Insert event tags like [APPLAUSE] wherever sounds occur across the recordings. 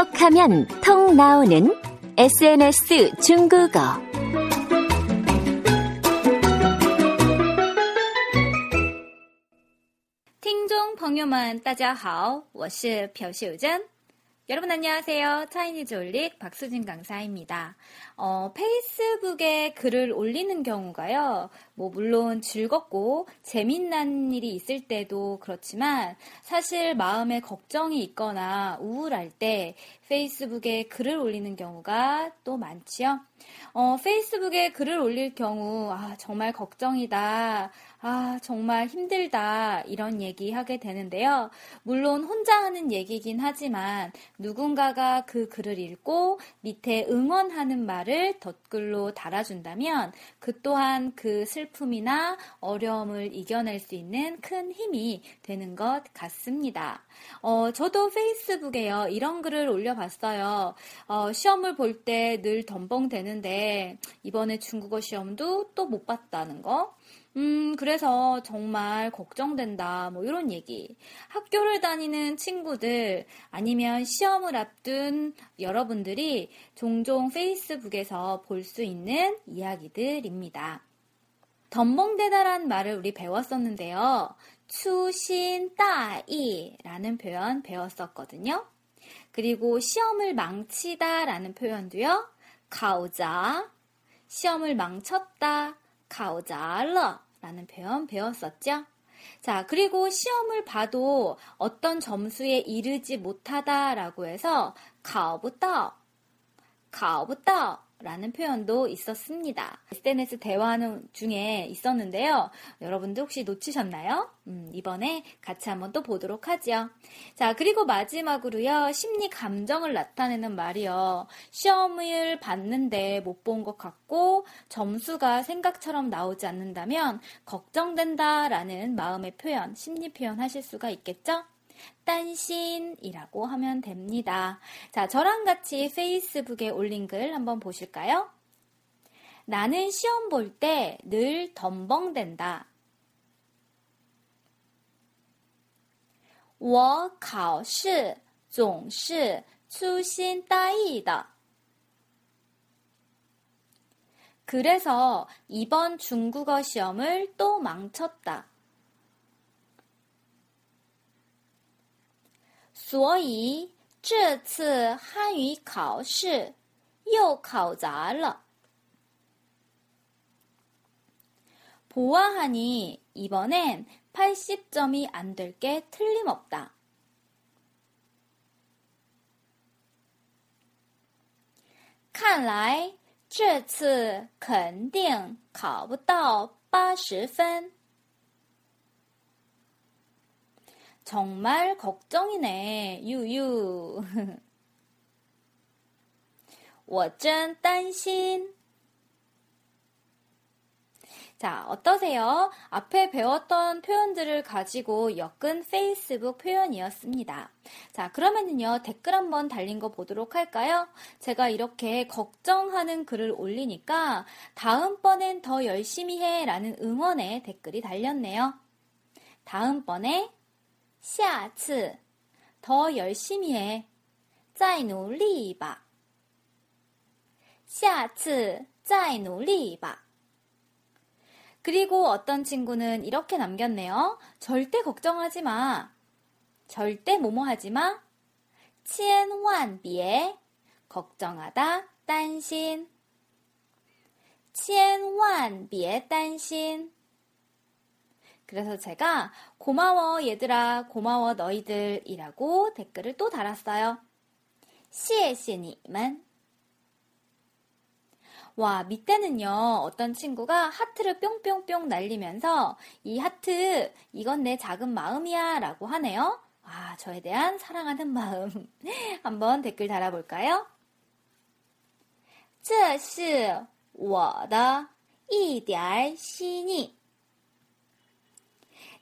톡하면 통 나오는 SNS 중국어. 听众朋友们，大家好，我是朴秀珍。 여러분 안녕하세요. 차이니즈 올릭 박수진 강사입니다. 어, 페이스북에 글을 올리는 경우가요. 뭐 물론 즐겁고 재밌는 일이 있을 때도 그렇지만 사실 마음에 걱정이 있거나 우울할 때 페이스북에 글을 올리는 경우가 또 많지요. 어, 페이스북에 글을 올릴 경우 아, 정말 걱정이다. 아, 정말 힘들다. 이런 얘기 하게 되는데요. 물론 혼자 하는 얘기긴 하지만 누군가가 그 글을 읽고 밑에 응원하는 말을 덧글로 달아준다면 그 또한 그 슬픔이나 어려움을 이겨낼 수 있는 큰 힘이 되는 것 같습니다. 어, 저도 페이스북에요. 이런 글을 올려봤어요. 어, 시험을 볼 때 늘 덤벙대는데 이번에 중국어 시험도 또 못 봤다는 거. 음, 그래서 정말 걱정된다. 뭐 이런 얘기. 학교를 다니는 친구들 아니면 시험을 앞둔 여러분들이 종종 페이스북에서 볼 수 있는 이야기들입니다. 덤벙대다란 말을 우리 배웠었는데요. 추신따이라는 표현 배웠었거든요. 그리고 시험을 망치다라는 표현도요. 가오자, 시험을 망쳤다, 가오자러 라는 표현 배웠었죠? 자, 그리고 시험을 봐도 어떤 점수에 이르지 못하다라고 해서 가오부터 라는 표현도 있었습니다. SNS 대화하는 중에 있었는데요. 여러분들 혹시 놓치셨나요? 음, 이번에 같이 한번 또 보도록 하죠. 자, 그리고 마지막으로요. 심리 감정을 나타내는 말이요. 시험을 봤는데 못 본 것 같고 점수가 생각처럼 나오지 않는다면 걱정된다 라는 마음의 표현, 심리 표현 하실 수가 있겠죠? 딴신이라고 하면 됩니다. 자, 저랑 같이 페이스북에 올린 글 한번 보실까요? 나는 시험 볼 때 늘 덤벙댄다. 我考试总是粗心大意的. 그래서 이번 중국어 시험을 또 망쳤다. 所以这次汉语考试又考砸了. 보아하니 이번엔 80점이 안 될 게 틀림없다. 看来这次肯定考不到八十分。 정말 걱정이네. 유유. 我真担心. [LAUGHS] 자, 어떠세요? 앞에 배웠던 표현들을 가지고 엮은 페이스북 표현이었습니다. 자, 그러면은요, 댓글 한번 달린 거 보도록 할까요? 제가 이렇게 걱정하는 글을 올리니까 다음번엔 더 열심히 해 라는 응원의 댓글이 달렸네요. 다음번에 下次더 열심히 해. 再努力吧.下次再努力吧. 그리고 어떤 친구는 이렇게 남겼네요. 절대 걱정하지 마. 절대 뭐뭐 하지 마. 千万别 걱정하다 担心.千万别担心. 그래서 제가 고마워 얘들아, 고마워 너희들이라고 댓글을 또 달았어요. 谢谢你们. 와, 밑에는요, 어떤 친구가 하트를 뿅뿅뿅 날리면서 이 하트, 이건 내 작은 마음이야 라고 하네요. 아, 저에 대한 사랑하는 마음. [LAUGHS] 한번 댓글 달아볼까요? 这是我的一点心意.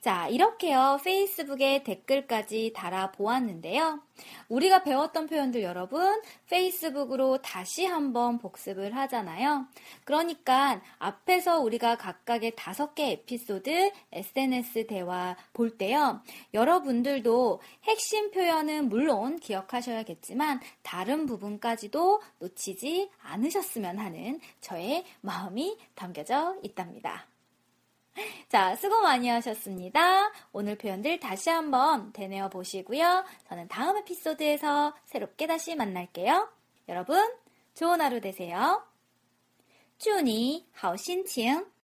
자, 이렇게요. 페이스북에 댓글까지 달아보았는데요. 우리가 배웠던 표현들 여러분, 페이스북으로 다시 한번 복습을 하잖아요. 그러니까 앞에서 우리가 각각의 다섯 개 에피소드 SNS 대화 볼 때요. 여러분들도 핵심 표현은 물론 기억하셔야겠지만 다른 부분까지도 놓치지 않으셨으면 하는 저의 마음이 담겨져 있답니다. [LAUGHS] 자, 수고 많이 하셨습니다. 오늘 표현들 다시 한번 되뇌어 보시고요. 저는 다음 에피소드에서 새롭게 다시 만날게요. 여러분, 좋은 하루 되세요. 祝你好心情。